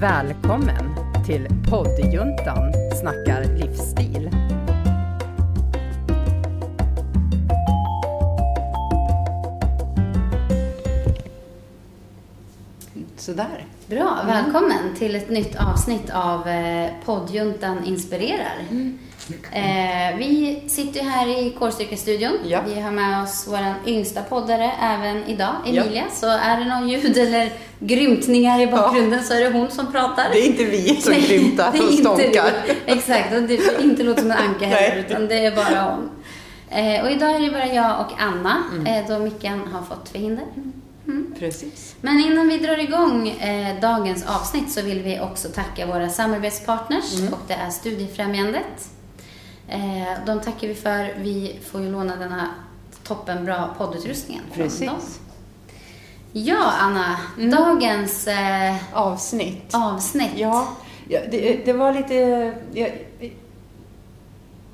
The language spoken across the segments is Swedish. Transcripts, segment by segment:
Välkommen till poddjuntan snackar livsstil. Sådär. Bra, välkommen till ett nytt avsnitt av eh, poddjuntan inspirerar. Eh, vi sitter ju här i Kårstyrkestudion. Ja. Vi har med oss vår yngsta poddare även idag, Ja. Emilia. Så är det någon ljud eller grymtningar i bakgrunden så är det hon som pratar. Det är inte vi som grymtar det och stånkar. Exakt, och det får inte låta som en anka heller, utan det är bara hon. Eh, och idag är det bara jag och Anna, Mm. eh, då Mickan har fått förhinder. Precis. Men innan vi drar igång eh, dagens avsnitt så vill vi också tacka våra samarbetspartners Mm. och det är Studiefrämjandet. Eh, de tackar vi för. Vi får ju låna denna toppenbra poddutrustningen från Precis. dem. Ja, Anna. Mm. Dagens eh, Avsnitt. avsnitt. Ja, ja det, det var lite... Ja,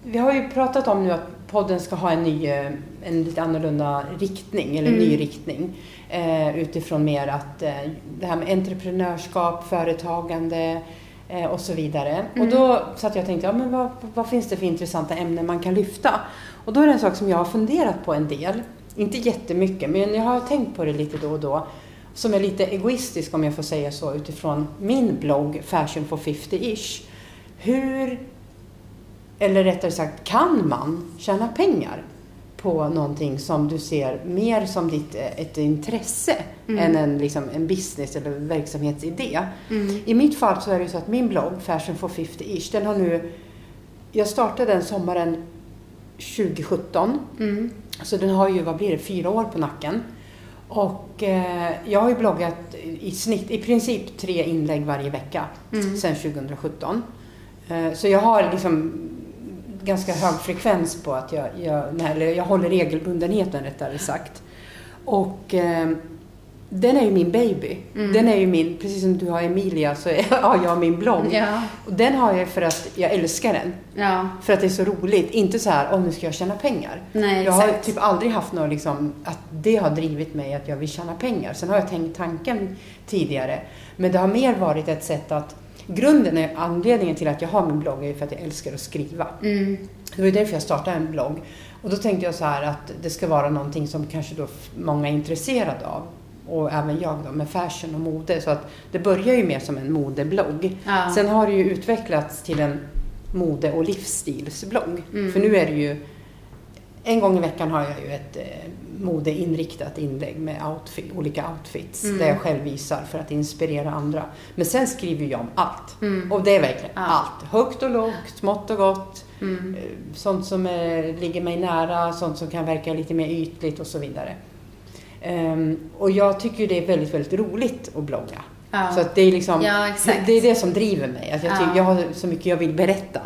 vi har ju pratat om nu att podden ska ha en ny, eh, en lite annorlunda riktning, eller Mm. ny riktning. Eh, utifrån mer att eh, det här med entreprenörskap, företagande eh, och så vidare. Och då satt jag och tänkte, ja men vad, vad finns det för intressanta ämnen man kan lyfta? Och då är det en sak som jag har funderat på en del. Inte jättemycket, men jag har tänkt på det lite då och då som är lite egoistisk om jag får säga så utifrån min blogg Fashion for 50-ish. Hur, eller rättare sagt, kan man tjäna pengar på någonting som du ser mer som ditt, eh, ett intresse än en, liksom, en business eller verksamhetsidé? Mm. I mitt fall så är det ju så att min blogg Fashion for 50-ish, den har nu, jag startade den sommaren 2017 Mm. så den har ju, vad blir det, fyra år på nacken. Och eh, jag har ju bloggat i snitt, i princip tre inlägg varje vecka Mm. sedan 2017. Eh, så jag har liksom ganska hög frekvens på att jag, jag, nej, jag håller regelbundenheten rättare sagt. Och eh, den är ju min baby. Mm. Den är ju min, precis som du har Emilia så har jag min blogg. Ja. Och den har jag för att jag älskar den. Ja. För att det är så roligt. Inte så här, åh nu ska jag tjäna pengar. Nej, Jag har typ aldrig haft något liksom, att det har drivit mig att jag vill tjäna pengar. Sen har jag tänkt tanken tidigare. Men det har mer varit ett sätt att, grunden är anledningen till att jag har min blogg är för att jag älskar att skriva. Mm. Det var därför jag startade en blogg. Och då tänkte jag så här att det ska vara någonting som kanske då många är intresserade av. Och även jag då med fashion och mode. Så att det börjar ju mer som en modeblogg. Ja. Sen har det ju utvecklats till en mode och livsstilsblogg. Mm. För nu är det ju, en gång i veckan har jag ju ett eh, modeinriktat inlägg med outfit, olika outfits. Mm. Där jag själv visar för att inspirera andra. Men sen skriver jag om allt. Mm. Och det är verkligen Ja. allt. Högt och lågt, smått och gott. Mm. Eh, Sånt som eh, ligger mig nära, sånt som kan verka lite mer ytligt och så vidare. Ehm, och jag tycker det är väldigt, väldigt roligt att blogga. Ja. Så att det är liksom, Ja, det, det är det som driver mig. Att jag, Ja. tycker, jag har så mycket jag vill berätta.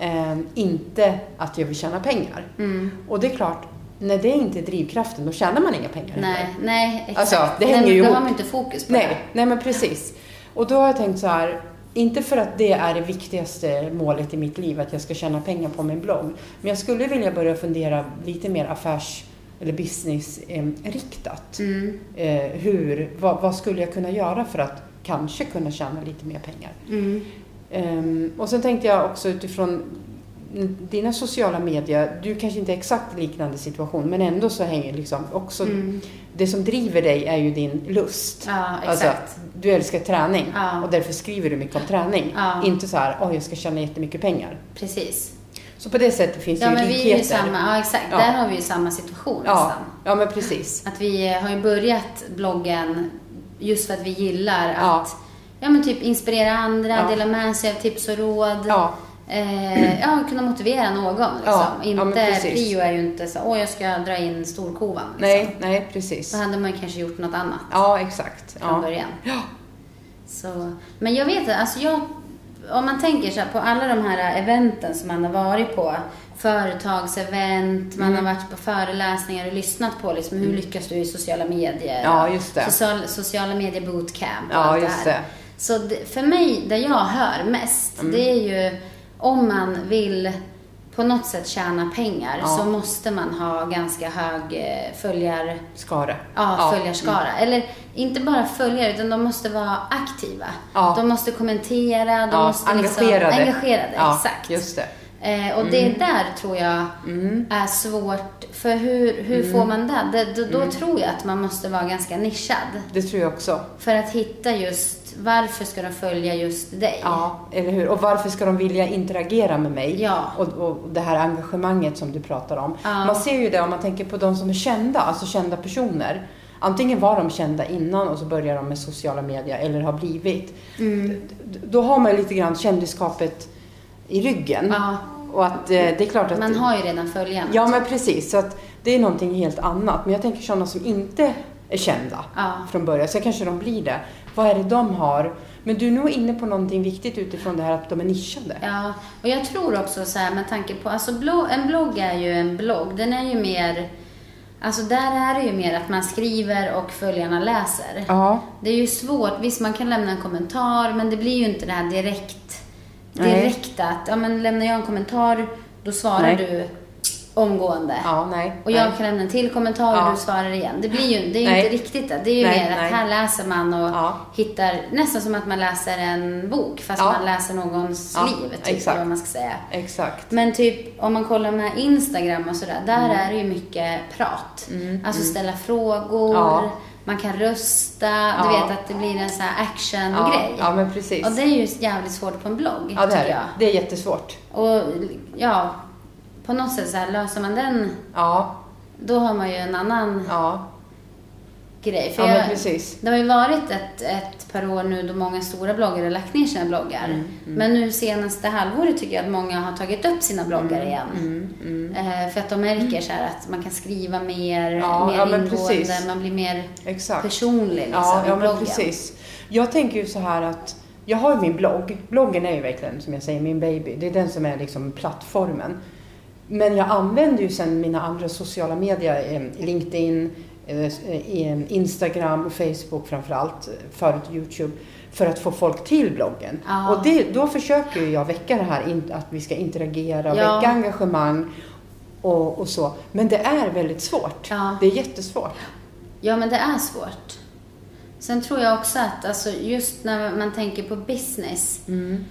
Ehm, inte att jag vill tjäna pengar. Mm. Och det är klart, när det inte är drivkraften, då tjänar man inga pengar Nej, heller. nej, exakt. Alltså, det nej, hänger men ju Då ihop. har man inte fokus på Nej, det. nej men precis. Och då har jag tänkt så här, inte för att det är det viktigaste målet i mitt liv, att jag ska tjäna pengar på min blogg. Men jag skulle vilja börja fundera lite mer affärs eller business-riktat. Mm. Eh, hur, vad, vad skulle jag kunna göra för att kanske kunna tjäna lite mer pengar? Mm. Ehm, och sen tänkte jag också utifrån dina sociala medier, du kanske inte är exakt liknande situation, men ändå så hänger liksom också, Mm. det som driver dig är ju din lust. Ja, Alltså, du älskar träning Ja. och därför skriver du mycket om träning. Ja. Inte så här, åh jag ska tjäna jättemycket pengar. Precis. Så på det sättet finns Ja, det men ju vi är likheter. ju samma, ja exakt. Ja. Där har vi ju samma situation ja. nästan. ja, men precis. Att vi har ju börjat bloggen just för att vi gillar att ja, men typ inspirera andra, dela med sig av tips och råd. Ja, Eh, ja, kunna motivera någon. Liksom. Inte, prio är ju inte så, åh jag ska dra in storkovan. Liksom. nej, nej precis. Då hade man kanske gjort något annat Ja, exakt. från Ja. början. Ja. Så, men jag vet alltså jag, om man tänker så på alla de här eventen som man har varit på, företagsevent, man Mm. har varit på föreläsningar och lyssnat på liksom, hur lyckas du i sociala medier? Ja, just det. Social, sociala medier bootcamp och Ja, allt just det här. Så det, för mig, det jag hör mest, Mm. det är ju om man vill på något sätt tjäna pengar Ja. så måste man ha ganska hög eh, följar, Skara. ja, följarskara. Eller inte bara följare, utan de måste vara aktiva. Ja. De måste kommentera, de Ja, måste engagerade. liksom... Engagerade, exakt. just det. Eh, och det där tror jag är svårt. För hur, hur får man det? det då, då tror jag att man måste vara ganska nischad. Det tror jag också. För att hitta just, varför ska de följa just dig? Ja, eller hur? Och varför ska de vilja interagera med mig? Ja. Och, och det här engagemanget som du pratar om. Ja. Man ser ju det om man tänker på de som är kända, alltså kända personer. Antingen var de kända innan och så börjar de med sociala medier eller har blivit. Mm. Då har man lite grann kändisskapet i ryggen. Ja. Och att eh, det är klart att... Man har ju redan följarna. Ja, men precis. Så att det är någonting helt annat. Men jag tänker sådana som inte är kända Ja. från början. Så kanske de blir det. Vad är det de har? Men du är nog inne på någonting viktigt utifrån det här att de är nischade. Ja, och jag tror också så här med tanke på, alltså blogg, en blogg är ju en blogg. Den är ju mer, alltså där är det ju mer att man skriver och följarna läser. Ja. Det är ju svårt, visst man kan lämna en kommentar, men det blir ju inte det här direkt, Nej. direkt att, ja men lämnar jag en kommentar, då svarar Nej. du omgående. Ja, nej. Och jag nej. kan lämna en till kommentar och Ja. du svarar igen. Det blir ju det är ju Nej. inte riktigt det. Det är ju Nej, mer att nej. här läser man och Ja. hittar, nästan som att man läser en bok fast man läser någons liv, typ, exakt. vad man ska säga. Exakt. Men typ om man kollar med Instagram och sådär, där är det ju mycket prat. Alltså ställa frågor, Mm, Ja. Man kan rösta, du vet att det blir en sån här Ja, action-grej. ja, men precis. Och det är ju jävligt svårt på en blogg, ja, det är jag. Det är jättesvårt. Och ja, på något sätt så här, löser man den, Ja, då har man ju en annan ja. Grej. För Ja, men jag, precis. det har ju varit ett, ett par år nu då många stora bloggare har lagt ner sina bloggar. Mm, Men nu senaste halvåret tycker jag att många har tagit upp sina bloggar Mm, igen. Eh, för att de märker så här att man kan skriva mer, Ja, mer ja, men ingående, man blir mer Exakt. personlig liksom, Ja, i ja men bloggen. precis. Jag tänker ju så här att jag har min blogg. Bloggen är ju verkligen, som jag säger, min baby. Det är den som är liksom plattformen. Men jag använder ju sen mina andra sociala medier, eh, LinkedIn, Instagram och Facebook framförallt, eh, förut Youtube, för att få folk till bloggen. Ja. Och det, då försöker jag väcka det här att vi ska interagera, Ja. väcka engagemang och, och så. Men det är väldigt svårt. Ja. Det är jättesvårt. Ja, men det är svårt. Sen tror jag också att alltså, just när man tänker på business, Mm.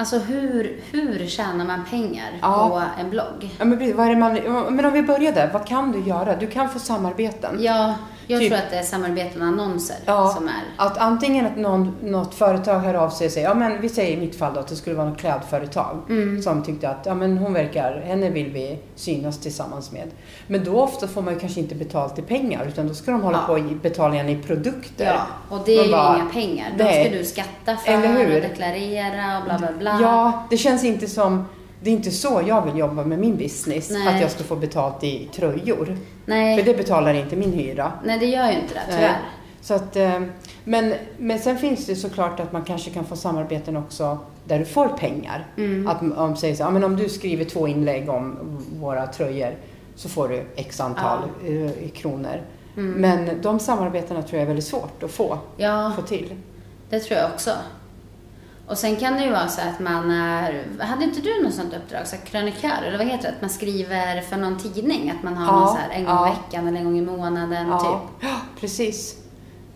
Alltså hur, hur tjänar man pengar Ja. på en blogg? Ja, men, precis, vad är man, men om vi börjar där, vad kan du göra? Du kan få samarbeten. Ja, jag Typ- tror att det är samarbeten och annonser Ja, som är... Att antingen att någon, något företag hör av sig och säger, ja men vi säger i mitt fall då att det skulle vara något klädföretag Mm. som tyckte att, ja men hon verkar, henne vill vi synas tillsammans med. Men då ofta får man ju kanske inte betalt i pengar utan då ska de hålla Ja. på betala igen i produkter. Ja, och det är Man ju bara, inga pengar. Nej. ska du skatta för och deklarera och bla bla bla. Ja, det känns inte som, det är inte så jag vill jobba med min business. Nej. Att jag ska få betalt i tröjor. Nej, För det betalar inte min hyra. nej, det gör ju inte det, Nej. tyvärr. Så att, eh, men, men sen finns det såklart att man kanske kan få samarbeten också där du får pengar. Mm. Att om, säger så, ja, men om du skriver två inlägg om våra tröjor så får du x antal eh, i kronor. Mm. Men de samarbetena tror jag är väldigt svårt att få, Ja, få till. det tror jag också. Och sen kan det ju vara så att man är... Hade inte du något sånt uppdrag? Så krönikör, eller vad heter det? Att man skriver för någon tidning? Att man har Ja, någon så här en gång ja. i veckan eller en gång i månaden, Ja, typ. ja, precis.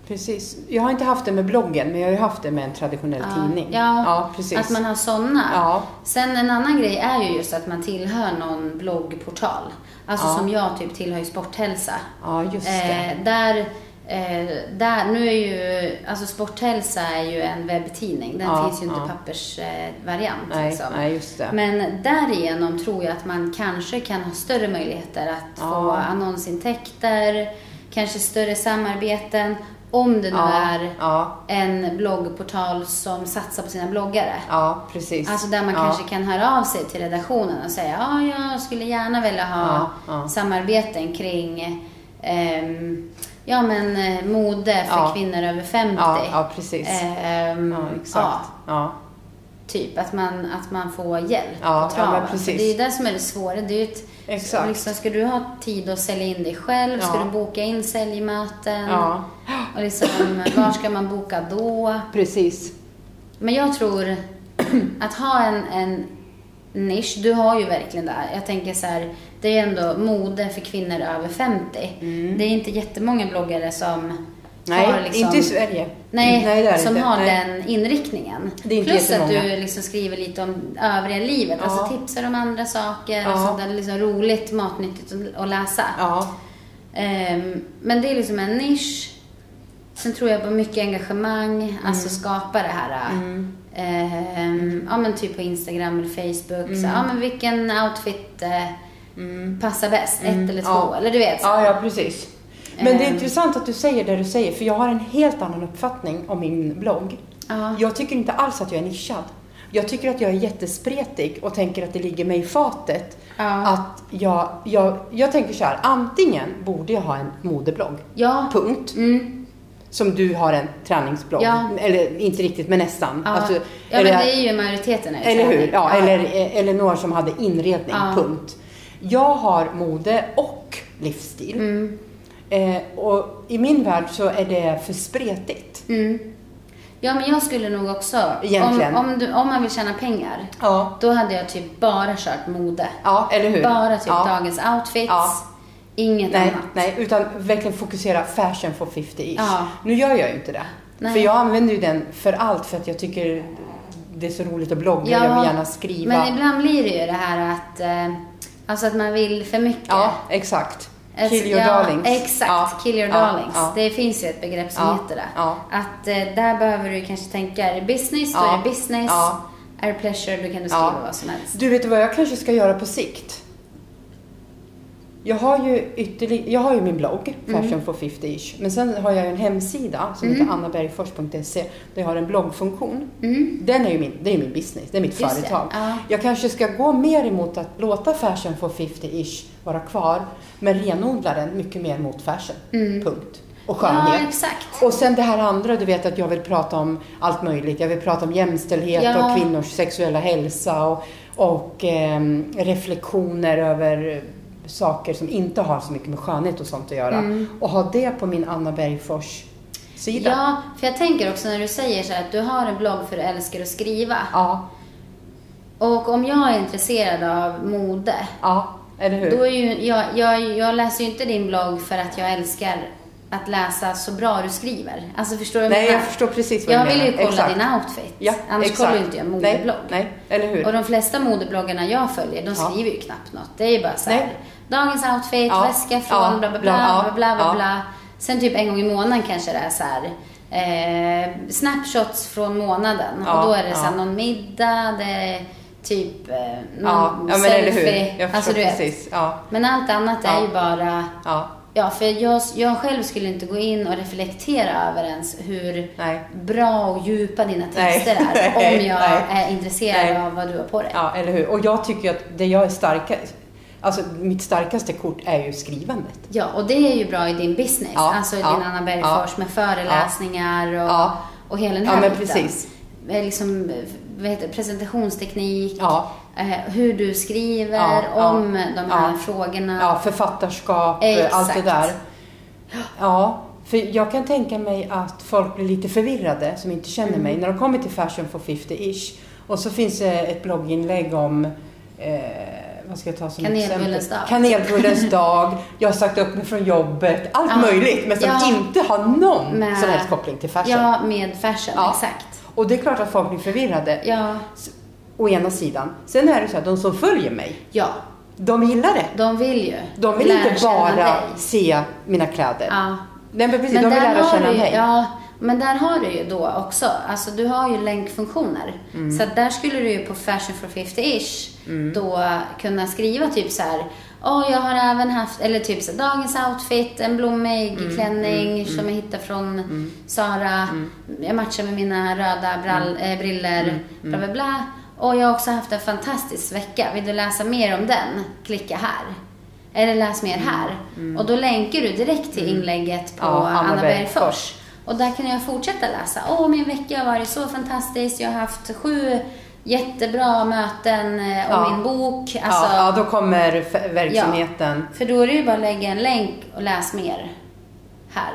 Precis. Jag har inte haft det med bloggen, men jag har ju haft det med en traditionell Ja. tidning. Ja, ja precis. Att man har sådana. Ja, Sen en annan grej är ju just att man tillhör någon bloggportal. Alltså som jag typ tillhör ju Sporthälsa. ja, just det. Eh, där, eh, där, nu är ju, alltså Sporthälsa är ju en webbtidning. Den Ja, finns ju inte ja. pappersvariant. Eh, nej, liksom. nej, just det. Men därigenom tror jag att man kanske kan ha större möjligheter att få Ja. annonsintäkter, kanske större samarbeten. Om det nu är en bloggportal som satsar på sina bloggare. ja, precis. Alltså där man kanske kan höra av sig till redaktionen och säga ja, jag skulle gärna vilja ha samarbeten kring ehm, ja, men, eh, mode för Ja. kvinnor över 50. Ja, ja precis. Ehm, ja, exakt. ja, Ja. typ att man, att man får hjälp Ja, på ja, traven. precis. För det är det som är det svåra. Det är ju ett, Exakt. Liksom, ska du ha tid att sälja in dig själv? Ska Ja. du boka in säljmöten? Ja, Och liksom, var ska man boka då? precis. Men jag tror att ha en, en nisch. Du har ju verkligen det. Jag tänker så här, det är ändå mode för kvinnor över 50. Det är inte jättemånga bloggare som Nej, har liksom, inte i Sverige. Nej, Nej, som inte. har Nej. den inriktningen. Det är inte Plus att du liksom skriver lite om övriga livet. Ja. Alltså tipsar om andra saker och Ja. sånt där liksom roligt, matnyttigt att- läsa. Ja, Ehm, men det är liksom en nisch. Sen tror jag på mycket engagemang, Mm. alltså skapa det här. ehm, ja men typ på Instagram eller Facebook. Mm. Så, ja men vilken outfit eh, passar bäst? Ett eller två? Ja. Eller du vet. Så. ja, ja precis. Men det är Ehm. intressant att du säger det du säger, för jag har en helt annan uppfattning om min blogg. Ja. Jag tycker inte alls att jag är nischad. Jag tycker att jag är jättespretig och tänker att det ligger mig i fatet. Ja. Att jag, jag, jag tänker så här, antingen borde jag ha en modeblogg, Ja. punkt. Mm. Som du har en träningsblogg. Ja. Eller inte riktigt, men nästan. Ja. Alltså, ja, eller, men det är ju majoriteten. är eller hur? Ja, Eller, eller några som hade inredning, punkt. Jag har mode och livsstil. Mm. Eh, och i min värld så är det för spretigt. Mm. Ja, men jag skulle nog också... Egentligen. Om, om, du, om man vill tjäna pengar, Ja. då hade jag typ bara kört mode. Ja, eller hur? Bara typ ja. dagens outfits. Ja. Inget Nej, annat. nej, utan verkligen fokusera fashion for 50-ish. Ja. Nu gör jag ju inte det. Nej. För jag använder ju den för allt för att jag tycker det är så roligt att blogga. Ja, jag vill gärna skriva. Men ibland blir det ju det här att, eh, alltså att man vill för mycket. Ja, exakt. Alltså, Kill your ja, darlings. Exakt, Ja. kill your Ja, darlings. ja. Det finns ju ett begrepp som heter det. Att eh, där behöver du kanske tänka, är det business, då är det business. Är det pleasure, då kan du skriva vad som helst. Du, vet vad jag kanske ska göra på sikt? Jag har ju ytterligare, jag har ju min blogg, Mm. Fashion for 50ish. Men sen har jag en hemsida som heter annabergfors.se där jag har en bloggfunktion. Den är ju min, det är min business, det är mitt Mm. Just företag. ja. Jag kanske ska gå mer emot att låta Fashion for 50ish vara kvar, men renodla den mycket mer mot fashion. Punkt. Och skönhet. Ja, exakt. Och sen det här andra, du vet att jag vill prata om allt möjligt. Jag vill prata om jämställdhet Ja. och kvinnors sexuella hälsa och, och ehm, reflektioner över saker som inte har så mycket med skönhet och sånt att göra. Och ha det på min Anna Bergfors sida. Ja, för jag tänker också när du säger så här att du har en blogg för att du älskar att skriva. Ja, Och om jag är intresserad av mode, ja, eller hur? då är ju, jag, jag, jag läser ju inte din blogg för att jag älskar att läsa så bra du skriver. Alltså förstår du Nej, menar? jag förstår precis vad Jag du vill menar. ju kolla Exakt. din outfit. Ja, Annars exakt. kollar ju inte jag modeblogg. Nej, nej, eller hur? Och de flesta modebloggarna jag följer, de Ja. skriver ju knappt något. Det är ju bara så här, Nej. Dagens outfit, Ja. väska från, Ja. bla bla Bla, ja. bla bla bla. Sen typ en gång i månaden kanske det är så här, eh, snapshots från månaden. Och då är det så här någon middag, det är typ eh, någon ja, selfie. Jag alltså, du vet. precis. Ja, Men allt annat är ju bara ja, Ja, för jag, jag själv skulle inte gå in och reflektera över ens hur nej. bra och djupa dina Nej. texter är. Nej, Om jag nej. är intresserad av vad du har på dig. Ja, eller hur? Och jag tycker att det jag är starkast, alltså mitt starkaste kort är ju skrivandet. Ja, och det är ju bra i din business. Ja, alltså ja, din Anna Bergfors med föreläsningar och, Ja. och hela den Ja, här men biten. precis. Eh, Liksom, eh, vad heter det, presentationsteknik, Ja. eh, hur du skriver Ja, ja, om de här ja. frågorna. Ja, författarskap, eh, Exakt. allt det där. Ja, för jag kan tänka mig att folk blir lite förvirrade som inte känner Mm. mig när de kommer till Fashion for 50-ish. Och så finns det ett blogginlägg om eh, vad ska jag ta som Kanelbullens dag. Kanelbullens dag. Jag har sagt upp mig från jobbet. Allt Ja. möjligt, men som Ja. inte har någon Med- som helst koppling till fashion. Ja, med fashion, Ja. exakt. Och det är klart att folk blir förvirrade. Ja, Å ena sidan. Sen är det så att de som följer mig, ja, de gillar det. de vill ju De vill inte bara se mina kläder. Ja. Nej, men precis, Men de vill lära känna mig. ja, men där har du ju då också, alltså du har ju länkfunktioner. Mm. Så där skulle du ju på Fashion for 50-ish Mm. då kunna skriva typ så här. Åh, jag har även haft, eller typ så här, dagens outfit, en blommig Mm, klänning som jag hittade från Sara. Jag matchar med mina röda brall, Mm. eh, briller, bla bla bla. Och jag har också haft en fantastisk vecka. Vill du läsa mer om den? Klicka här. Eller läs mer här. Och då länkar du direkt till inlägget på Mm. Ja, Anna Anna Bergfors. Och där kan jag fortsätta läsa. Åh, min vecka har varit så fantastisk. Jag har haft sju jättebra möten eh, om Ja. min bok. Alltså, ja, ja, då kommer verksamheten. För då är det ju bara att lägga en länk och läs mer här.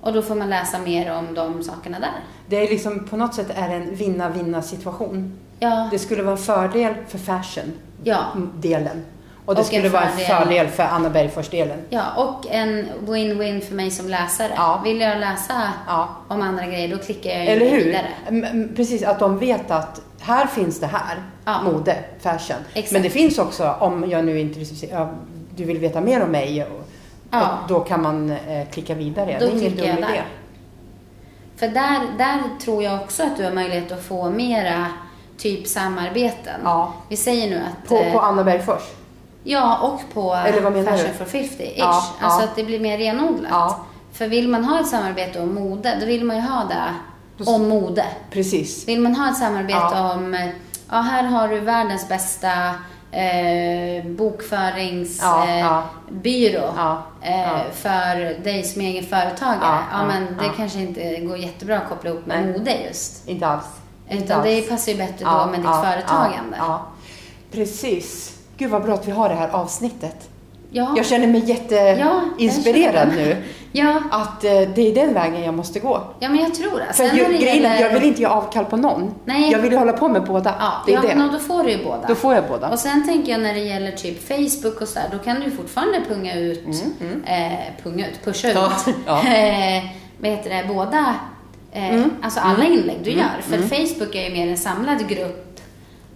Och då får man läsa mer om de sakerna där. Det är liksom på något sätt är en vinna-vinna situation. Ja, Det skulle vara en fördel för fashion-delen. ja. Och det Och skulle vara en fördel. för Anna Bergfors-delen. ja, och en win-win för mig som läsare. Ja. Vill jag läsa Ja. om andra grejer, då klickar jag Eller hur? vidare. Precis, att de vet att här finns det här. Ja. Mode, fashion. Exakt. Men det finns också, om jag nu är intresserad, du vill veta mer om mig, och, Ja. och då kan man eh, klicka vidare. Då det är ingen dum idé. där. För där, där tror jag också att du har möjlighet att få mera typ samarbeten. Ja. Vi säger nu att... På, eh, på Anna Bergfors? Ja, och på Eller vad menar Fashion du? for 50-ish. Ja, Alltså ja. att det blir mer renodlat. Ja. För vill man ha ett samarbete om mode, då vill man ju ha det om mode. Precis. Vill man ha ett samarbete Ja. om, ja här har du världens bästa eh, bokföringsbyrå Ja, eh, eh, för dig som egen företagare. Ja, men det kanske inte går jättebra att koppla ihop med Nej. mode just. Inte alls. Inte Utan alls. det passar ju bättre då med ditt företagande. Precis. Gud vad bra att vi har det här avsnittet. Ja. Jag känner mig Ja, jätteinspirerad jag det. nu. Ja, Att eh, det är den vägen jag måste gå. ja, men jag tror det. För när det grejen gäller- jag vill inte göra avkall på någon. Nej. Jag vill ju hålla på med båda. Ja, det är ja det. men då får du ju båda. Då får jag båda. Och sen tänker jag när det gäller typ Facebook och sådär, då kan du fortfarande punga ut, Eh, punga ut, pusha ut, Mm, Ja, ja. Eh, vad heter det, båda, eh, Mm. alltså alla inlägg du gör. För Facebook är ju mer en samlad grupp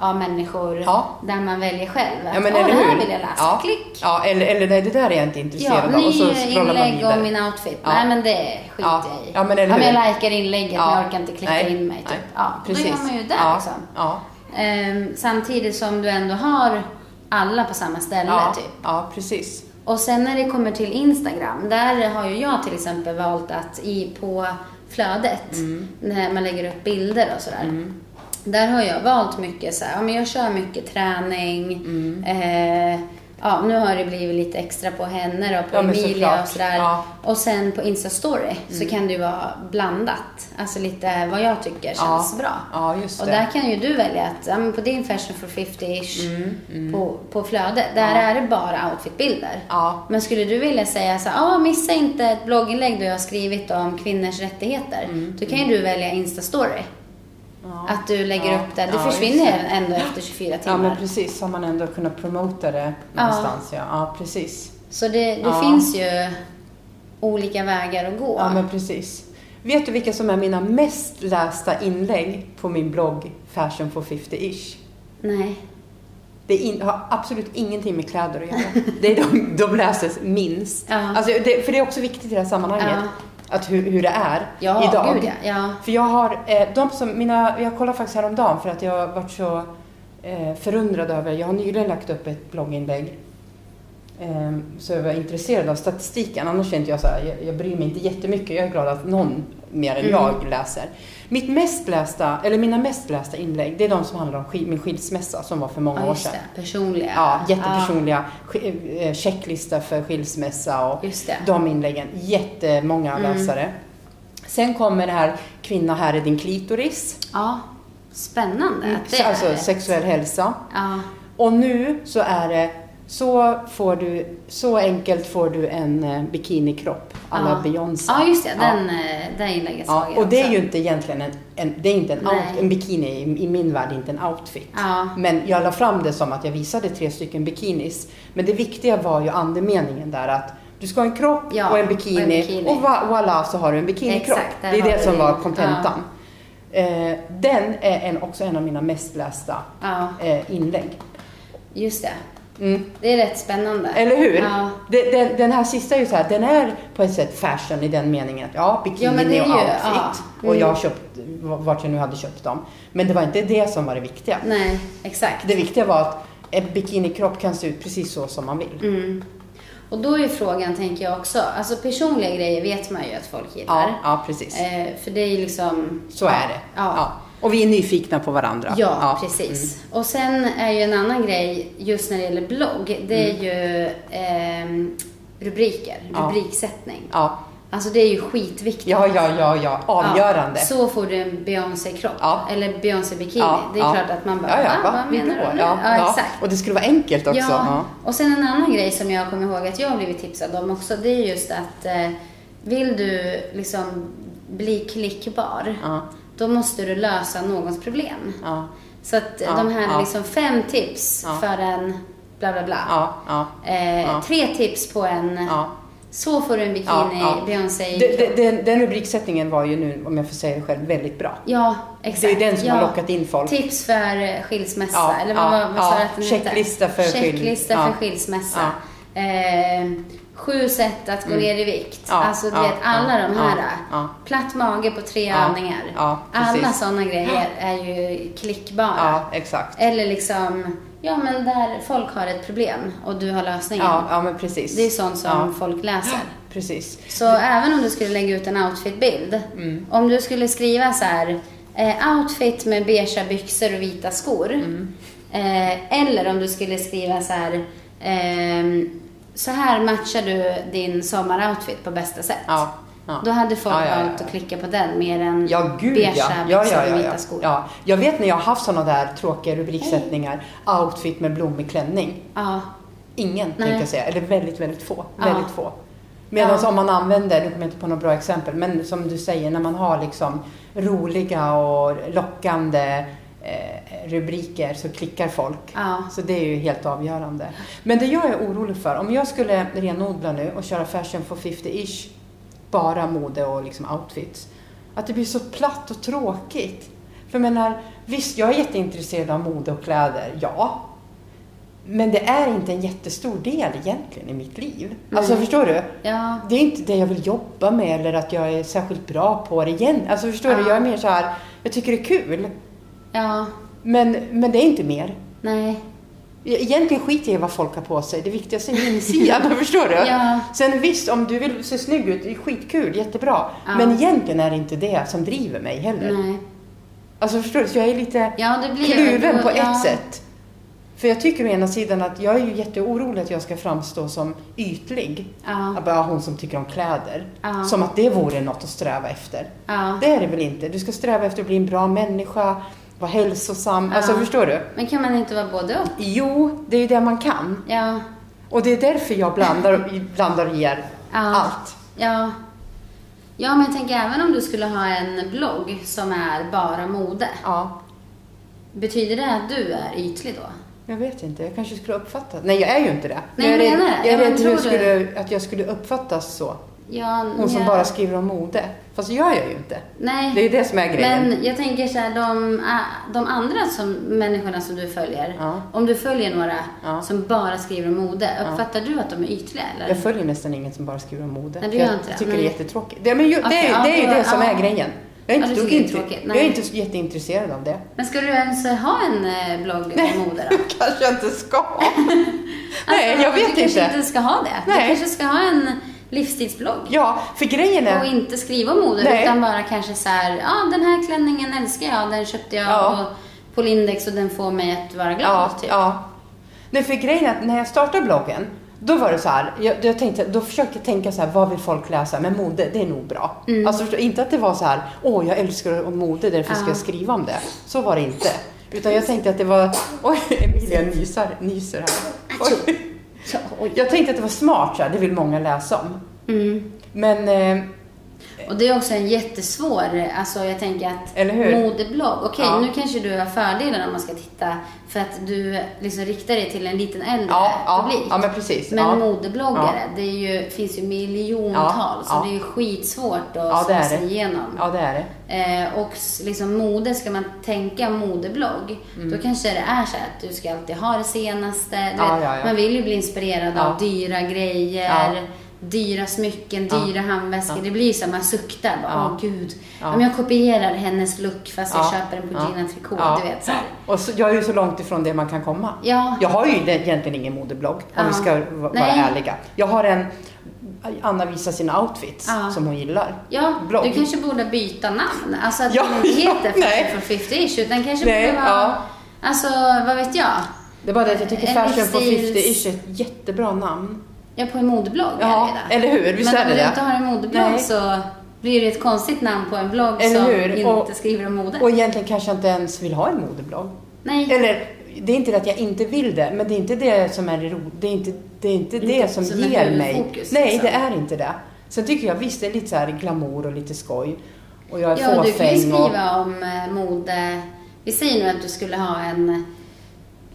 av människor Ja. där man väljer själv. Ja, men eller det här hur? vill jag läsa, Ja. klick. Ja, eller, eller nej, det där är jag inte Ja, intresserad av. Och så scrollar man inlägg vidare. om min outfit. Ja. Nej men det skiter Ja. jag i. Ja, men eller hur? jag likar inlägget Ja. men jag orkar inte klicka Nej, in mig. Typ. nej. Ja, Precis. Då gör man ju det ja. liksom. Ja. Ehm, samtidigt som du ändå har alla på samma ställe Ja. typ. ja, precis. Och sen när det kommer till Instagram, där har ju jag till exempel valt att i, på flödet, Mm. när man lägger upp bilder och sådär. Där har jag valt mycket så här, ja men jag kör mycket träning. Mm. Eh, ja, nu har det blivit lite extra på henne och på Ja, Emilia och sådär. Ja. Och sen på Insta-story så Mm. kan det ju vara blandat. Alltså lite vad jag tycker känns Ja. bra. Ja, just Och det. där kan ju du välja att, ja, men på din Fashion for 50-ish Mm, På, på flödet, där är det bara outfitbilder. Ja. Men skulle du vilja säga så här, ah, missa inte ett blogginlägg du har skrivit om kvinnors rättigheter. Då kan ju du välja Insta-story. Ja. Att du lägger Ja. upp det. Det Ja, försvinner det. ändå efter 24 Ja, men timmar. precis. Har man ändå kunnat promota det någonstans. Ja, ja precis. så det, det Ja. finns ju olika vägar att gå. Ja, men precis. Vet du vilka som är mina mest lästa inlägg på min blogg Fashion for 50-ish? Nej. Det in, har absolut ingenting med kläder att göra. Det är de, de läses minst. Ja. Alltså, det, för det är också viktigt i det här sammanhanget. Ja. Att hur, hur det är Ja, idag. gud ja. ja. För jag har, eh, de som, mina, jag kollade faktiskt häromdagen för att jag har varit så eh, förundrad över, jag har nyligen lagt upp ett blogginlägg. Eh, så jag var intresserad av statistiken, annars är inte jag så här, jag, jag bryr mig inte jättemycket, jag är glad att någon mer än Mm. jag läser. Mitt mest lästa, eller mina mest lästa inlägg, det är de som handlar om min skilsmässa som var för många ja, år sedan. det. Personliga. Ja, jättepersonliga sk- eh, checklista för skilsmässa och Just det. de inläggen. Jättemånga Mm. läsare. Sen kommer det här Kvinna, här är din klitoris. Ja. Spännande. att det alltså är- sexuell hälsa. Ja. Och nu så är det så, får du, så enkelt får du en eh, bikinikropp alla ja. Beyoncé. Ja, just det. Ja. Den, eh, inlägget Ja, såg jag och det är ju inte egentligen en, en, det är inte en, out, en bikini i, min värld, inte en outfit. Ja. Men jag la fram det som att jag visade tre stycken bikinis. Men det viktiga var ju andemeningen där att du ska ha en kropp Ja, och en bikini och en bikini. och voilà så har du en bikinikropp. Exakt, det är det som var kontentan. Eh, den är en, också en av mina mest lästa Ja, eh, inlägg. just det. Mm. Det är rätt spännande. Eller hur? Ja. Den, den här sista är ju så här, den är på ett sätt fashion i den meningen att ja, bikini Ja, och outfit. ja. Och Mm. jag har köpt vart jag nu hade köpt dem. Men det var inte det som var det viktiga. Nej, exakt. Det viktiga var att en bikinikropp kan se ut precis så som man vill. Mm. Och då är frågan, tänker jag också, alltså personliga grejer vet man ju att folk gillar. Ja, ja precis. Eh, för det är ju liksom... Så är det. Ja. Ja. Och vi är nyfikna på varandra. Ja, precis. Och sen är ju en annan grej just när det gäller blogg, det är ju ehm, rubriker, Mm. Ja. rubriksättning. Ja. Alltså det är ju skitviktigt. Ja, ja, ja, ja. Avgörande. Ja, så får du en Beyoncé-kropp. Ja. Eller Beyoncé-bikini. Ja, det är ja. klart att man bara, ja, ja, va? va? vad menar du nu? Ja, Ja, ja. exakt. Och det skulle vara enkelt också. Ja. Och sen en annan grej som jag kommer ihåg att jag har blivit tipsad om också, det är just att eh, vill du liksom bli klickbar, Ja. Då måste du lösa någons problem. Ja. Så att Ja, de här ja. liksom fem tips för en bla bla bla. Eh. Tre tips på en, så får du en bikini. Beyoncé. Det- Den, den rubriksättningen var ju nu, om jag får säga det själv, väldigt bra. Ja, exakt. Det är den som har lockat in folk. Tips för eh, skilsmässa, eller vad, vad, vad sa du att den? Checklista för skil- Checklista ja. för skilsmässa. Eh, sju sätt att gå ner i vikt. Mm. Ja, alltså du ja, vet alla ja, de här. Platt mage på tre övningar. alla sådana grejer är ju klickbara. Eller liksom, ja men där folk har ett problem och du har lösningen. Ja, ja men precis. Det är sånt som folk läser. Precis. Så även om du skulle lägga ut en outfitbild. Mm. Om du skulle skriva så här, eh, outfit med beigea byxor och vita skor. Mm. Eh, eller om du skulle skriva så här, ehm, så här matchar du din sommaroutfit på bästa sätt. Ja. ja. Då hade folk Ja, ja, ja, valt ja. att klicka på den mer än Ja, gud beigea ja. Ja, ja, och ja, vita ja. skor. ja. Jag vet när jag har haft sådana där tråkiga rubriksättningar. Outfit med blommig klänning. Ja. Ingen, tänkte jag säga. Eller väldigt, väldigt få. Ja. Väldigt få. Medan Ja. om man använder, nu kommer jag inte på några bra exempel, men som du säger, när man har liksom roliga och lockande rubriker så klickar folk. Ja. Så det är ju helt avgörande. Men det jag är orolig för, om jag skulle renodla nu och köra Fashion for 50-ish, bara mode och liksom outfits, att det blir så platt och tråkigt. För jag menar, visst, jag är jätteintresserad av mode och kläder, ja. Men det är inte en jättestor del egentligen i mitt liv. Alltså förstår du? Ja. Det är inte det jag vill jobba med eller att jag är särskilt bra på det igen. Alltså förstår du? Ja. Jag är mer så här, jag tycker det är kul. Ja. Men, men det är inte mer. Nej. Egentligen skiter jag i vad folk har på sig. Det viktigaste är insidan, förstår du? Ja. Sen visst, om du vill se snygg ut, det är skitkul, jättebra. Ja. Men egentligen är det inte det som driver mig heller. Nej. Alltså förstår du? Så jag är lite Ja, kluven på ja. ett sätt. För jag tycker å ena sidan att jag är ju jätteorolig att jag ska framstå som ytlig. Ja. Bara hon som tycker om kläder. Ja. Som att det vore något att sträva efter. Ja. Det är det väl inte? Du ska sträva efter att bli en bra människa, vara hälsosam. Alltså Ja. förstår du? Men kan man inte vara både och? Jo, det är ju det man kan. Ja. Och det är därför jag blandar, blandar och ger Ja. allt. Ja. Ja, men jag tänker även om du skulle ha en blogg som är bara mode. Ja, Betyder det att du är ytlig då? jag vet inte. Jag kanske skulle uppfatta... Nej, jag är ju inte det. Nej, jag är menar det. jag är men rädd hur jag skulle, att jag skulle uppfattas så. Ja, Hon som ja. bara skriver om mode. Fast det gör jag ju inte. Nej. Det är ju det som är grejen. Men jag tänker så här, de, de andra som, människorna som du följer, Ja. om du följer några Ja. som bara skriver om mode, uppfattar du att de är ytliga eller? Jag följer nästan ingen som bara skriver om mode. Nej, du gör jag inte det. tycker Nej. det är jättetråkigt. Det, men ju, det, Okej, är, ja, det är ju det som ja. är grejen. Jag är Ja, inte, du det är inte, jag är Nej. inte jätteintresserad av det. Men ska du ens ha en eh, blogg om mode då? kanske jag inte ska. Nej, Alltså, jag vet Du kanske inte. inte ska ha det. Nej. Du kanske ska ha en livsstilsblogg. Ja, för grejen Och är... inte skriva om mode Nej. utan bara kanske så här, ja den här klänningen älskar jag, den köpte jag Ja. på, Lindex och den får mig att vara glad. Ja, typ. ja. Nej, för grejen är att när jag startade bloggen, då var det så här, jag, jag tänkte, då försökte jag tänka så här, vad vill folk läsa? Men mode, det är nog bra. Mm. Alltså förstå, inte att det var så här, åh jag älskar mode, därför ska Ja. jag skriva om det. Så var det inte. Utan jag tänkte att det var, oj Emilia nysar, nyser här. Oj. Så. Jag tänkte att det var smart, så här, det vill många läsa om. Mm. Men, eh, Och det är också en jättesvår, alltså jag tänker att Eller hur? modeblogg, okej Ja. nu kanske du har fördelar om man ska titta för att du liksom riktar dig till en liten äldre ja, ja, publik. ja, men precis. Men modebloggare, det ju, finns ju miljontals och det är ju skitsvårt att Ja, sig igenom. Ja, det är det. Eh, och liksom mode, ska man tänka modeblogg, Mm. då kanske det är så att du ska alltid ha det senaste. Vet. Man vill ju bli inspirerad av dyra grejer. Dyra smycken, Ja. dyra handväskor. Ja. Det blir så här, man suktar. Bara, Ja. Åh gud, Ja. om jag kopierar hennes look fast jag Ja. köper den på Ja. Gina Tricot. Ja. Du vet, så här. Och så, jag är ju så långt ifrån det man kan komma. Ja. Jag har ju egentligen ingen modeblogg, om Ja. vi ska vara Nej. ärliga. Jag har en, Anna visar sina outfits Ja. som hon gillar. Ja, Blogg. du kanske borde byta namn. Alltså att Ja, den inte ja, heter. Fashion for 50-ish, utan kanske Nej, borde vara... ja. Alltså, vad vet jag? Det är bara det att jag tycker Fashion for livsstils- 50-ish är ett jättebra namn. Ja, på en modeblogg Ja, är det eller hur? Visst Men om du inte har en modeblogg Nej. så blir det ett konstigt namn på en blogg Eller som hur? inte Och- skriver om mode. Och egentligen kanske jag inte ens vill ha en modeblogg. Nej. Eller, det är inte det att jag inte vill det, men det är inte det som är det Det är inte det, är inte det Inte som, som ger mig. huvudfokus, Nej, liksom. det är inte det. Sen tycker jag visst, det är lite så här glamour och lite skoj. Och jag är Ja, och du kan ju fåfäng och... skriva om eh, mode. Vi säger nu att du skulle ha en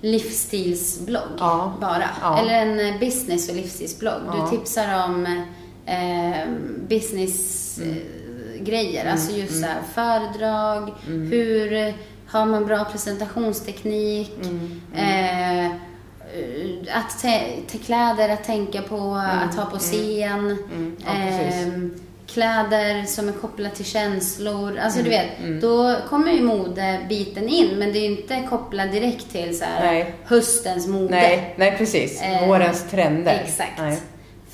livsstilsblogg Ja. bara. Ja. Eller en eh, business och livsstilsblogg. Ja. Du tipsar om eh, businessgrejer. Mm. Alltså just här, föredrag, hur har man bra presentationsteknik. Mm. Eh, att te- te- kläder att tänka på, att ha på scen. Mm. Ja, precis. Ehm, kläder som är kopplade till känslor. Alltså Mm, du vet, då kommer ju modebiten in men det är ju inte kopplat direkt till så här, Nej. höstens mode. Nej, nej precis. Eh, Vårens trender. Exakt. Nej.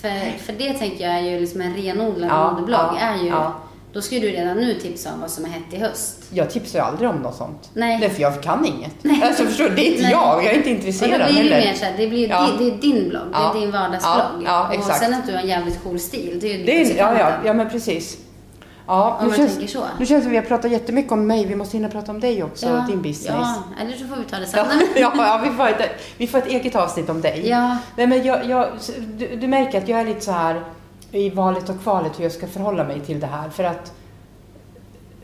För, för det tänker jag är ju liksom en renodlad Ja, modeblogg. ja, är ju, ja. Då ska ju du redan nu tipsa om vad som är hett i höst. Jag tipsar ju aldrig om något sånt. Nej. Därför jag kan inget. Nej. Alltså förstår du, det är inte Nej. jag. Jag är inte Och intresserad då blir det heller. mer så här, det, blir Ja. din, det är din blogg, Ja. det är din vardagsblogg. Ja, ja, och sen att du har en jävligt cool stil, det är ju Det är, ja, ja, ja, men precis. Ja, Om nu man känns, tänker så. nu känns det som vi har pratat jättemycket om mig. Vi måste hinna prata om dig också, din business. Ja, eller så får vi ta det Ja, sen. ja, ja vi, får ett, vi får ett eget avsnitt om dig. Ja. Nej, men jag, jag, du, du märker att jag är lite så här i valet och kvalet hur jag ska förhålla mig till det här. För att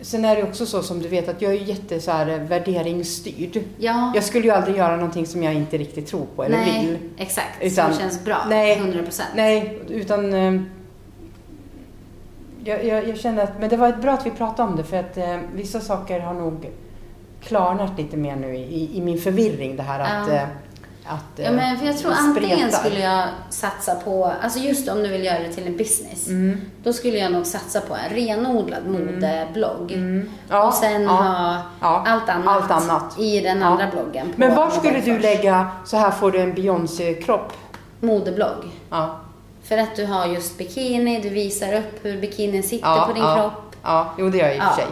Sen är det också så som du vet att jag är jätte så här värderingsstyrd. Ja. Jag skulle ju aldrig göra någonting som jag inte riktigt tror på eller Nej, vill. exakt. Utan- som känns bra. nej, 100 procent. Nej, utan eh, jag, jag, jag känner att, men det var bra att vi pratade om det för att eh, vissa saker har nog klarnat lite mer nu i, i min förvirring det här att, Ja. eh, att Ja, men för jag tror antingen skulle jag satsa på, alltså just om du vill göra det till en business, Mm. då skulle jag nog satsa på en renodlad modeblogg. Mm. Ja, och sen ja, ha ja, allt, annat allt annat. i den andra bloggen. Men var skulle du lägga, så här får du en Beyoncé-kropp? Modeblogg. För att du har just bikini, du visar upp hur bikinin sitter på din ja, kropp. Ja, jo det gör jag i och för Ja. sig.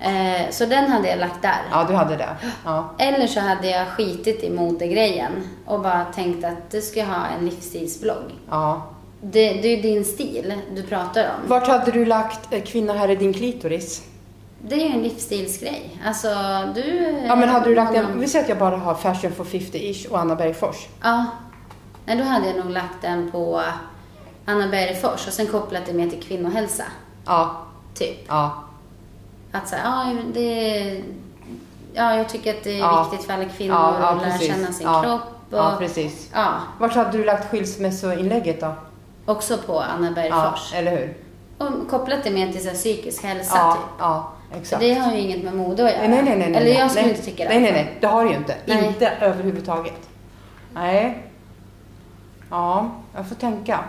Eh, så den hade jag lagt där. Ja, du hade det. Ja. Eller så hade jag skitit i modegrejen och bara tänkt att du ska ha en livsstilsblogg. ja. Det, det är din stil du pratar om. Vart hade du lagt eh, Kvinna här är din klitoris? Det är ju en livsstilsgrej. Alltså, du... Ja, men hade du lagt den, vi säger att jag bara har Fashion for 50-ish och Anna Bergfors. Ja. Nej, då hade jag nog lagt den på Anna Bergfors och sen kopplat det mer till kvinnohälsa. Ja, Typ. ja, Att säga, ja, det... Ja, jag tycker att det är Ja. viktigt för alla kvinnor Ja, ja, att lära känna sin Ja. kropp. Och, ja, precis. ja, Vart hade du lagt skilsmässoinlägget då? också på Anna Ja, Bergfors. eller hur? Och kopplat det mer till så psykisk hälsa, Ja, typ. ja, För exakt. det har ju inget med mode att göra. Nej, nej, nej, nej. Eller jag skulle nej. inte tycka det. Nej, nej, nej. Det har du ju inte. Nej. Inte överhuvudtaget. Nej. Ja, jag får tänka.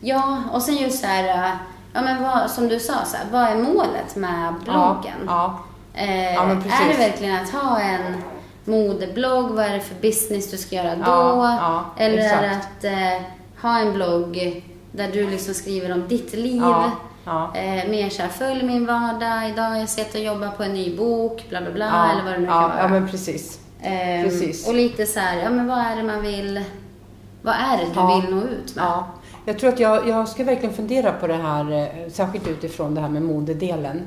Ja, och sen just så här, ja men vad, som du sa, så här, vad är målet med bloggen? Ja, Eh, Ja, men precis. är det verkligen att ha en modeblogg? Vad är det för business du ska göra då? Ja, ja, Eller är det exakt. att eh, ha en blogg där du liksom skriver om ditt liv? Ja, ja. Eh, mer så här, följ min vardag, idag har jag sett och jobbar på en ny bok, bla bla bla, ja, eller vad det nu ja, kan vara. Ja, men precis. Ehm, precis. Och lite så här, ja men vad är det man vill, vad är det du Ja. vill nå ut med? Ja, jag tror att jag, jag ska verkligen fundera på det här, eh, särskilt utifrån det här med modedelen.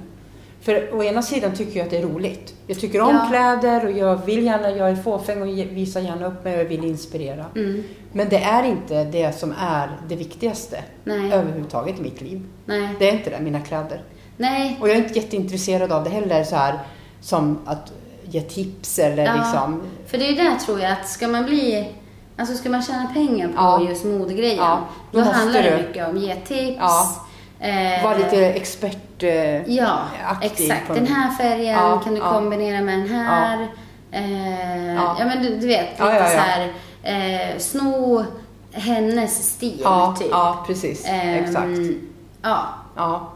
För å ena sidan tycker jag att det är roligt. Jag tycker om Ja. kläder och jag vill gärna, jag är fåfäng och visar gärna upp mig och jag vill inspirera. Mm. Men det är inte det som är det viktigaste Nej. överhuvudtaget i mitt liv. Nej. Det är inte det, mina kläder. Nej. Och jag är inte jätteintresserad av det heller så här som att ge tips eller Ja, liksom. För det är ju det tror jag att ska man bbli, alltså ska man tjäna pengar på Ja. just modegrejen, Ja, då då, handlar det mycket om ge tips. Ja. eh, Vara lite expert eh, Ja, exakt. Den här färgen Ja, kan du kombinera med den här. Eh, Ja. men du, du vet, lite Ja, så här, eh, sno hennes stil Ja, typ. ja precis. Ehm, Exakt. Ja. Ja.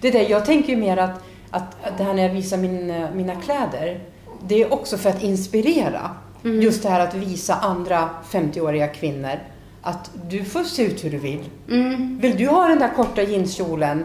Det där, jag tänker ju mer att, att att det här när jag visar min, mina kläder, det är också för att inspirera. Mm. Just det här att visa andra 50-åriga kvinnor att du får se ut hur du vill. Mm, Vill du ha den där korta jeanskjolen,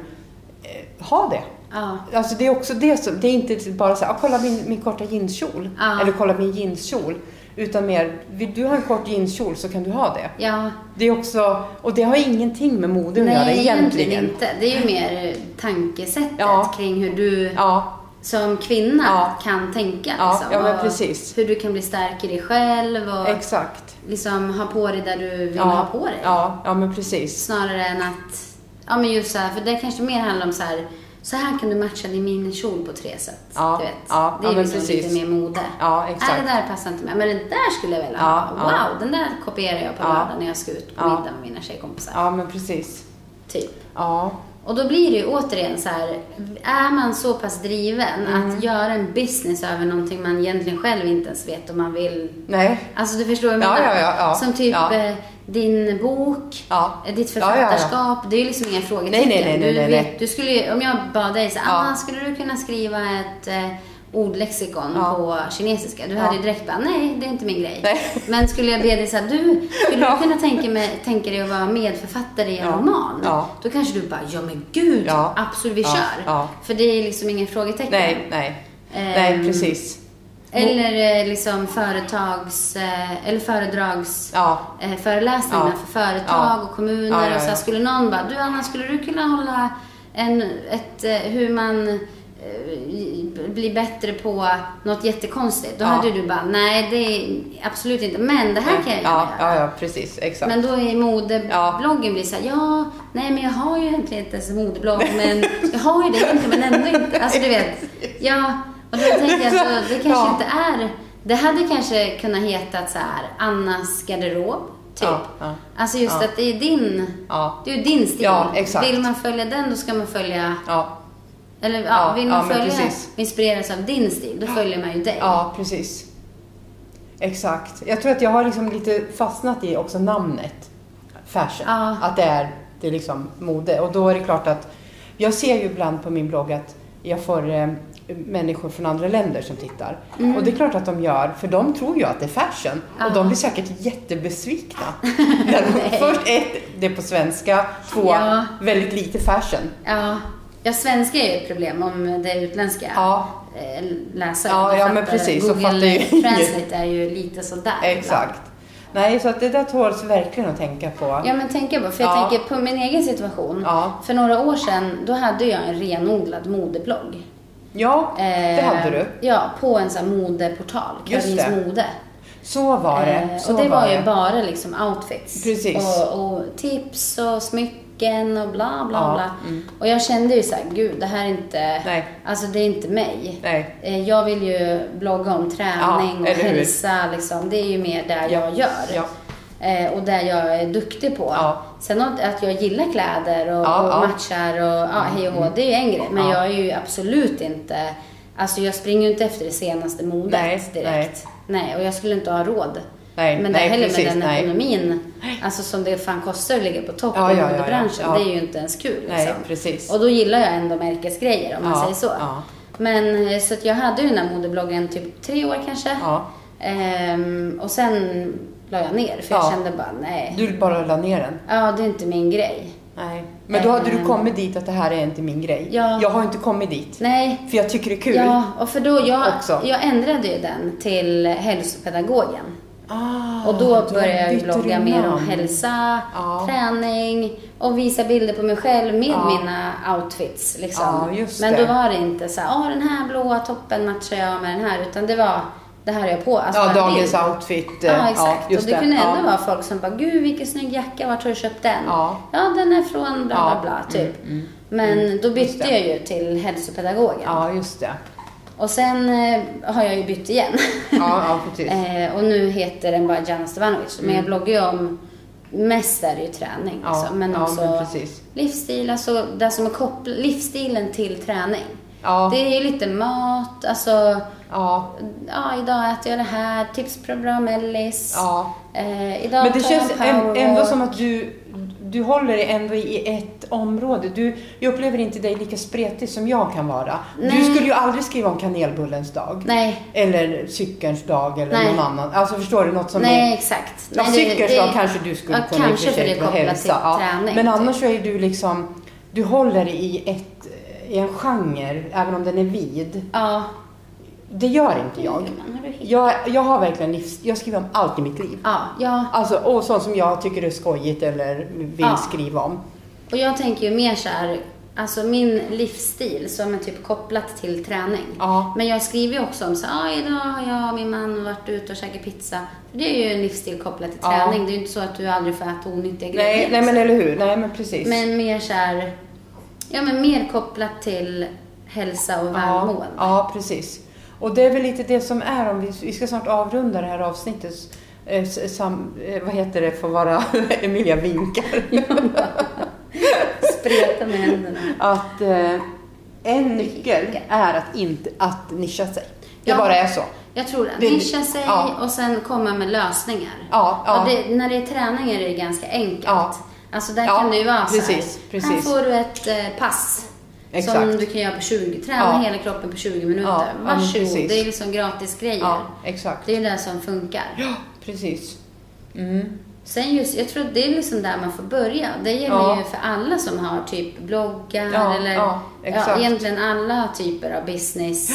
eh, ha det. ja. Alltså det är också det som, det är inte bara så här, ah, kolla min, min korta jeanskjol. Ja. Eller kolla min jeanskjol. Utan mer, vill du ha en kort jeanskjol så kan du ha det. Ja. Det är också, och det har ingenting med mode att göra Nej, egentligen. egentligen inte. Det är ju mer tankesättet Ja. kring hur du Ja, som kvinna Ja. kan tänka. Ja, Liksom, ja, men precis. Hur du kan bli stark i dig själv och exakt. liksom ha på dig där du vill Ja, ha på dig. Ja, ja, men precis. Snarare än att Ja, men just så här, för det kanske mer handlar om så här, så här kan du matcha din minikjol på tre sätt. Ja, Du vet. ja, det är ja, liksom precis. lite mer mode. Ja, exakt. det där passar inte mig. Men det där skulle jag vilja Ja, ha. ja. Wow, den där kopierar jag på lördag när jag ska ut på middag med mina tjejkompisar. Ja, men precis. Typ. Ja. Och då blir det ju återigen så här, är man så pass driven Mm. att göra en business över någonting man egentligen själv inte ens vet om man vill Nej. Alltså du förstår vad jag Ja, menar? ja, ja, ja. Som typ eh, din bok, eh, ditt författarskap. Det är ju liksom inga frågetecken. Nej, nej, nej, du, nej, vet, nej. du skulle ju, om jag bad dig så Ja. ah, skulle du kunna skriva ett eh, ordlexikon Ja. på kinesiska? Du Ja. hade ju direkt bara, nej det är inte min grej. Nej. Men skulle jag be dig så här, du, skulle Ja. du kunna tänka, mig, tänka dig att vara medförfattare i en roman? Ja. Då kanske du bara, ja men gud, absolut vi kör. Ja. För det är liksom inga frågetecken. Nej, nej. Ehm, Nej, precis. Eller eh, liksom företags, eh, eller föredrags Ja. eh, föreläsningar Ja. för företag Ja. och kommuner. Och så skulle någon bara, du Anna, skulle du kunna hålla en, ett, hur man blir bättre på något jättekonstigt? Då Ja. hade du bara, nej det är absolut inte, men det här kan jag ja, göra. ja, ja, precis. Exakt. Men då är modebloggen blir så här, ja, nej men jag har ju egentligen inte ens en modeblogg, men jag har ju det egentligen, men ändå inte. Alltså du vet, ja, och då tänker jag att det kanske Ja. inte är, det hade kanske kunnat heta så här, Annas garderob, typ. Ja, ja. Alltså just Ja. att det är din, det är din stil. Vill man följa den, då ska man följa, Ja, eller ja, Ja, vill ja, man men följa, inspireras av din stil, då följer man ju dig. ja, precis. Exakt. Jag tror att jag har liksom lite fastnat i också namnet fashion. Ja. Att det är, det är liksom mode. Och då är det klart att jag ser ju ibland på min blogg att jag får eh, människor från andra länder som tittar. Och det är klart att de gör, för de tror ju att det är fashion. Ja. Och de blir säkert jättebesvikna. Först ett, det är på svenska. Två, Ja. väldigt lite fashion. Ja, svenska är ju ett problem om det är utländska. Ja, eh, läsare. Ja, ja, men precis, så Google fattar ju ingen. Translate är ju lite sådär. exakt. Nej, så att det där tåls verkligen att tänka på. Ja, men tänker på, för jag Ja. tänker på min egen situation. Ja. För några år sedan, då hade jag en renodlad modeblogg. Ja, det Eh, hade du. Ja, på en sån här modeportal, det. mode. Så var det. Eh, Så och det var, ju det. bara liksom outfits. Precis. Och, och tips och smycken och bla bla Ja, bla. mm. Och jag kände ju så här, gud det här är inte, Nej. alltså det är inte mig. Nej. Eh, Jag vill ju blogga om träning Ja, och hälsa liksom. Det är ju mer där Ja, jag gör. Eh, och där jag är duktig på. Sen att jag gillar kläder och, och ja. matchar och ja, hej och hå, det är ju en grej. Men Ja. jag är ju absolut inte, alltså jag springer ju inte efter det senaste modet Nej, direkt. Nej. och jag skulle inte ha råd. Nej, men nej, det heller precis, med den nej. ekonomin, alltså som det fan kostar att ligga på topp Ja, i ja, ja, ja. modebranschen, Ja. det är ju inte ens kul. Nej, liksom. precis. Och då gillar jag ändå märkesgrejer om man säger så. Men eh, så att jag hade ju den här modebloggen typ tre år kanske. Ehm, och sen la jag ner för jag Ja. kände bara nej. Du bara la ner den. Ja, det är inte min grej. Nej. Men då hade du Ehm. kommit dit att det här är inte min grej. Ja. Jag har inte kommit dit. Nej. För jag tycker det är kul. Ja, och för då jag, Också. jag ändrade ju den till hälsopedagogen. Ah, Och då började jag ju blogga mer om hälsa, Ja. träning och visa bilder på mig själv med Ja. mina outfits. Liksom. Ja, Men då var det inte så här, "Åh, den här blåa toppen matchar jag med den här. Utan det var, det här har jag på. Alltså Ja, dagens bild. outfit. eh, Ja, exakt. just och det, kunde ändå ja. vara folk som bara, gud vilken snygg jacka, vart har du köpt den? Ja. ja den är från bla bla Ja, bla, typ. mm, mm, Men då bytte jag ju till hälsopedagogen. Ja, just det. Och sen eh, har jag ju bytt igen. Ja, ja precis. eh, och nu heter den bara Jana Stevanovic. Men jag bloggar ju om, mest är det ju träning. Ja, liksom. Men ja, också men precis. livsstil, alltså det som är kopplat, livsstilen till träning. Ja. Det är ju lite mat, alltså, Ja, ja idag äter jag det här, tips på bra mellis. ja. Eh, idag Men det tar jag känns ändå som att du, du håller dig ändå i ett område. Du, jag upplever inte dig lika spretig som jag kan vara. Du Nej. skulle ju aldrig skriva om kanelbullens dag. Nej, Eller cykelns dag eller Nej. någon annan. Alltså förstår du? Något som nej är... exakt. Ja, cykelns dag kanske du skulle ja, kunna kanske för det kopplat hälsa. till Ja. träning. Men typ. annars så är du liksom, du håller dig i ett, i en genre, även om den är vid. Ja. Det gör inte jag. Jag, jag har verkligen livs, jag skriver om allt i mitt liv. Ja, ja. Alltså, och sånt som jag tycker är skojigt eller vill Ja. skriva om. Och jag tänker ju mer så här, alltså min livsstil som är typ kopplat till träning. Ja. Men jag skriver ju också om så ah, idag har jag och min man varit ute och käkat pizza. För det är ju en livsstil kopplat till Ja. träning. Det är ju inte så att du aldrig får äta onyttiga grejer. Nej, nej men eller hur. Nej men precis. Men mer så här, ja men mer kopplat till hälsa och ja, välmående. ja, precis. Och det är väl lite det som är, om vi, vi ska snart avrunda det här avsnittet. Eh, Sam, eh, vad heter det för att vara Emilia vinkar. Spreta med händerna. att eh, en nyckel är att, inte, att nischa sig. Det Ja. bara är så. Jag tror det. Nischa sig ja. och sen komma med lösningar. Ja, ja. Det, när det är träning är det ganska enkelt. Ja. Alltså där kan ju vara så här. precis, precis. Här får du ett eh, pass. Exakt. Som du kan göra på 20. Träna Ja. hela kroppen på 20 minuter. Ja, ja, Varsågod. precis. det är liksom gratis grejer. Ja, exakt. Det är det som funkar. Ja, precis. Mm. Sen just, jag tror att det är liksom där man får börja. Det gäller Ja. ju för alla som har typ bloggar Ja, eller ja, exakt. egentligen alla typer av business.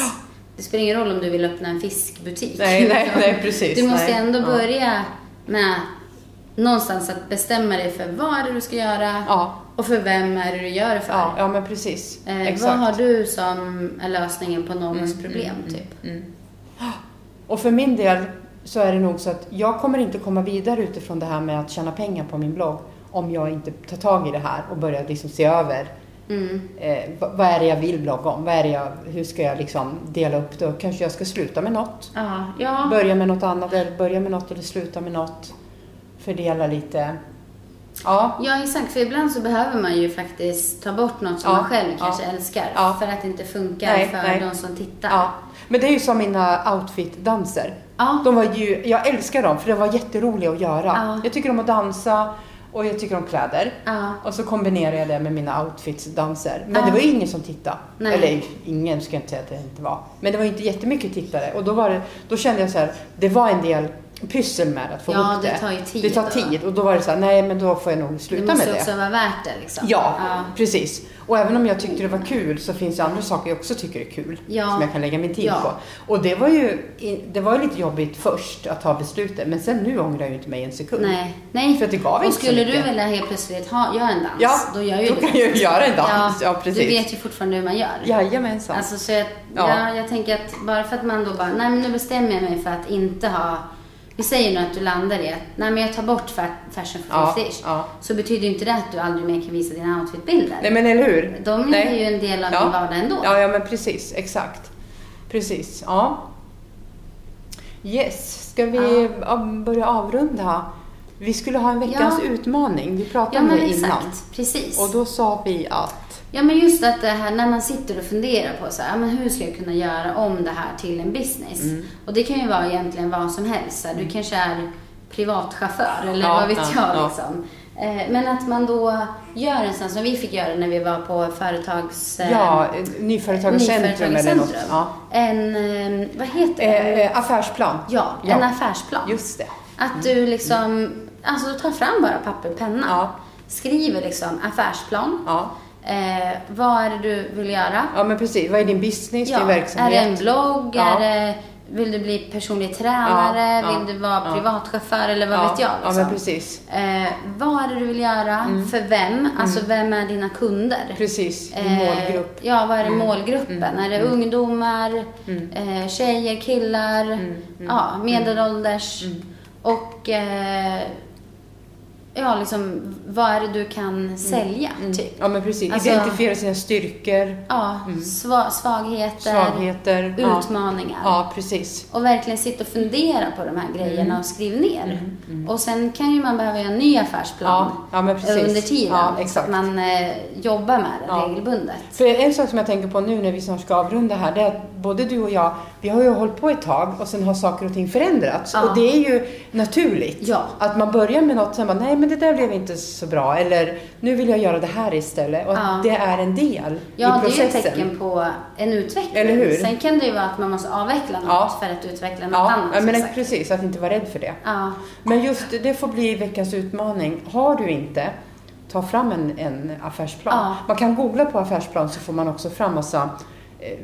Det spelar ingen roll om du vill öppna en fiskbutik. Nej, nej, nej, precis. Du måste Nej. ändå Ja. börja med någonstans att bestämma dig för vad är det du ska göra Ja, och för vem är det du gör det för. ja, ja men precis. Eh, exakt. vad har du som är lösningen på någons problem, typ? Mm. Och för min del så är det nog så att jag kommer inte komma vidare utifrån det här med att tjäna pengar på min blogg om jag inte tar tag i det här och börjar liksom se över Mm. eh, vad, vad är det jag vill blogga om? Vad är jag, hur ska jag liksom dela upp det? Kanske jag ska sluta med något. Ja, ja. Börja med något annat eller börja med något eller sluta med något. Fördela lite. Ja, Ja, exakt. För ibland så behöver man ju faktiskt ta bort något som Ja, man själv ja. kanske älskar. Ja. För att det inte funkar Nej, för nej. de som tittar. ja. Men det är ju som mina outfit-danser. Ja. De var ju, jag älskar dem för det var jätteroliga att göra. Ja. Jag tycker om att dansa och jag tycker om kläder. Ja. Och så kombinerar jag det med mina outfits-danser. Men Ja. det var ju ingen som tittade. Nej. Eller ingen ska jag inte säga att det inte var. Men det var inte jättemycket tittare. Och då, var det, då kände jag så här, det var en del pyssel med att få Ja, ihop det det. tar ju tid Det tar då. tid. Och då var det så här, nej men då får jag nog Det sluta med måste det. också vara värt det liksom. Ja, ja. precis. Och även om jag tyckte det var kul så finns det andra saker jag också tycker är kul. Ja. Som jag kan lägga min tid Ja. på. Och det var ju det var lite jobbigt först att ta beslutet. Men sen nu ångrar jag ju inte mig en sekund. Nej. Nej. För att det gav och inte skulle du vilja helt plötsligt ha, göra en dans, Ja, då gör ju då du kan jag ju göra en dans. Ja, Du precis. vet ju fortfarande hur man gör. Jajamensan. Alltså, så jag, Ja. ja. jag tänker att bara för att man då bara, nej men nu bestämmer jag mig för att inte ha vi säger nu att du landar i att nej men jag tar bort fa- fashion for Ja, 50 ja. Så betyder inte det att du aldrig mer kan visa dina outfitbilder. Nej men eller hur? De är Nej. ju en del av Ja. din vardag ändå. Ja, ja men precis. Exakt. Precis. Ja. Yes. Ska vi ja. börja avrunda? Vi skulle ha en veckans Ja. utmaning. Vi pratade Ja om men det exakt, innan. precis. Och då sa vi att Ja men just att det här när man sitter och funderar på så här, men hur ska jag kunna göra om det här till en business? Mm. Och det kan ju vara egentligen vad som helst. Du kanske är privatchaufför eller Ja, vad vet ja, jag ja. liksom. Eh, Men att man då gör en sån som vi fick göra när vi var på företags... eh, ja, Nyföretagarcentrum eller något. Ja. En, eh, vad heter det? Eh, eh, affärsplan. Ja, ja. en affärsplan. Just det. Att du liksom, alltså du tar fram bara papper och penna. Ja. Skriver liksom affärsplan. Ja. Eh, vad är det du vill göra? ja, men precis. Vad är din business, din är verksamhet? det en blogg? Ja. Är det, vill du bli personlig tränare? Ja, ja, vill du vara ja. privatchaufför? Eller vad ja. vet jag? Ja, Liksom. men precis. Mm. eh, vad är det du vill göra? För vem? Alltså vem är dina kunder? Precis. Din Eh, målgrupp. Mm. Ja, vad är det målgruppen? Är det ungdomar, eh, tjejer, killar, Mm. ja, medelålders? Och eh, ja, liksom vad är det du kan sälja, typ? Ja, men precis. Alltså- Identifiera sina styrkor, Ja, sva- svagheter, svagheter. ja. utmaningar. Ja, precis. Och verkligen sitta och fundera på de här grejerna Mm. och skriv ner. Och sen kan ju man behöva göra en ny affärsplan Ja, ja, men precis. under tiden. Ja, så att man eh, jobbar med det Ja. regelbundet. För en sak som jag tänker på nu när vi snart ska avrunda här, det är att både du och jag, vi har ju hållit på ett tag och sen har saker och ting förändrats. Ja. Och det är ju naturligt. Ja. Att man börjar med något sen bara, nej men det där blev inte så bra. Eller nu vill jag göra det här istället. Och att Ja. det är en del Ja, i det är ju processen. ett tecken på en utveckling. Eller hur? Sen kan det ju vara att man måste avveckla något Ja. för att utveckla något Ja, annat. ja men sagt. precis. Att inte vara rädd för det. Ja. Men just det får bli veckans utmaning. Har du inte, ta fram en, en affärsplan. Ja. Man kan googla på affärsplan så får man också fram massa eh,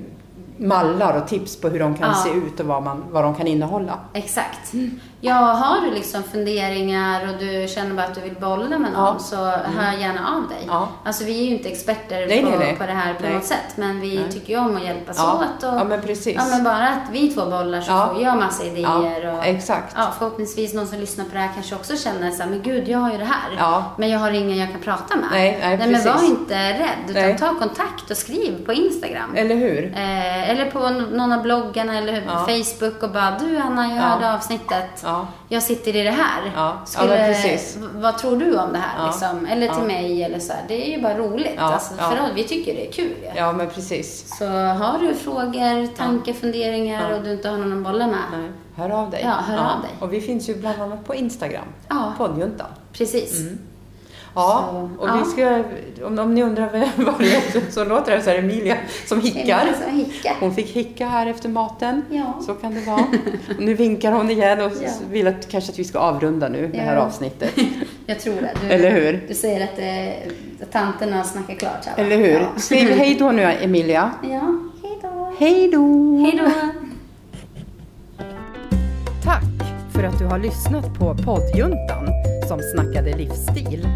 mallar och tips på hur de kan Ja. se ut och vad, man, vad de kan innehålla. Exakt. Ja, har du liksom funderingar och du känner bara att du vill bolla med någon Ja. så hör gärna av dig. Ja. Alltså vi är ju inte experter Nej, på, nej, nej. på det här på Nej. något sätt. Men vi Nej. tycker ju om att hjälpas Ja. åt. Och, Ja, men precis. Ja, men bara att vi två bollar så Ja. får jag massa idéer. Och, exakt. Ja, förhoppningsvis någon som lyssnar på det här kanske också känner så här, men gud, jag har ju det här. Ja. Men jag har ingen jag kan prata med. Nej, nej, men precis. var inte rädd. Utan Nej. ta kontakt och skriv på Instagram. Eller hur? Eh, eller på någon av bloggarna eller Ja. Facebook och bara du Anna, jag Ja. hörde avsnittet. Ja. Jag sitter i det här. Ja. Skulle, precis. Vad tror du om det här? Liksom? Eller till mig eller så här. Det är ju bara roligt. Ja. Alltså, för vi tycker det är kul. Ja. Men precis. Så har du frågor, tankar, funderingar och du inte har någon att bolla med. Nej, hör av dig. Ja, hör av dig. Och vi finns ju bland annat på Instagram. Ja. Poddjuntan. Precis. Ja, Så, och ja. vi ska, om, om ni undrar vad det är så låter det så här Emilia som hickar. Som hickar. Hon fick hicka här efter maten. Ja. Så kan det vara. Nu vinkar hon igen och Ja. vill att, kanske att vi ska avrunda nu, det här avsnittet. Jag tror det. Du, Eller hur? Du säger att, eh, att tanterna snackar klart här? Eller hur? Ja. Vi hej då nu Emilia? ja. Hej då. Hej då! Hej då. Tack för att du har lyssnat på poddjuntan som snackade livsstil.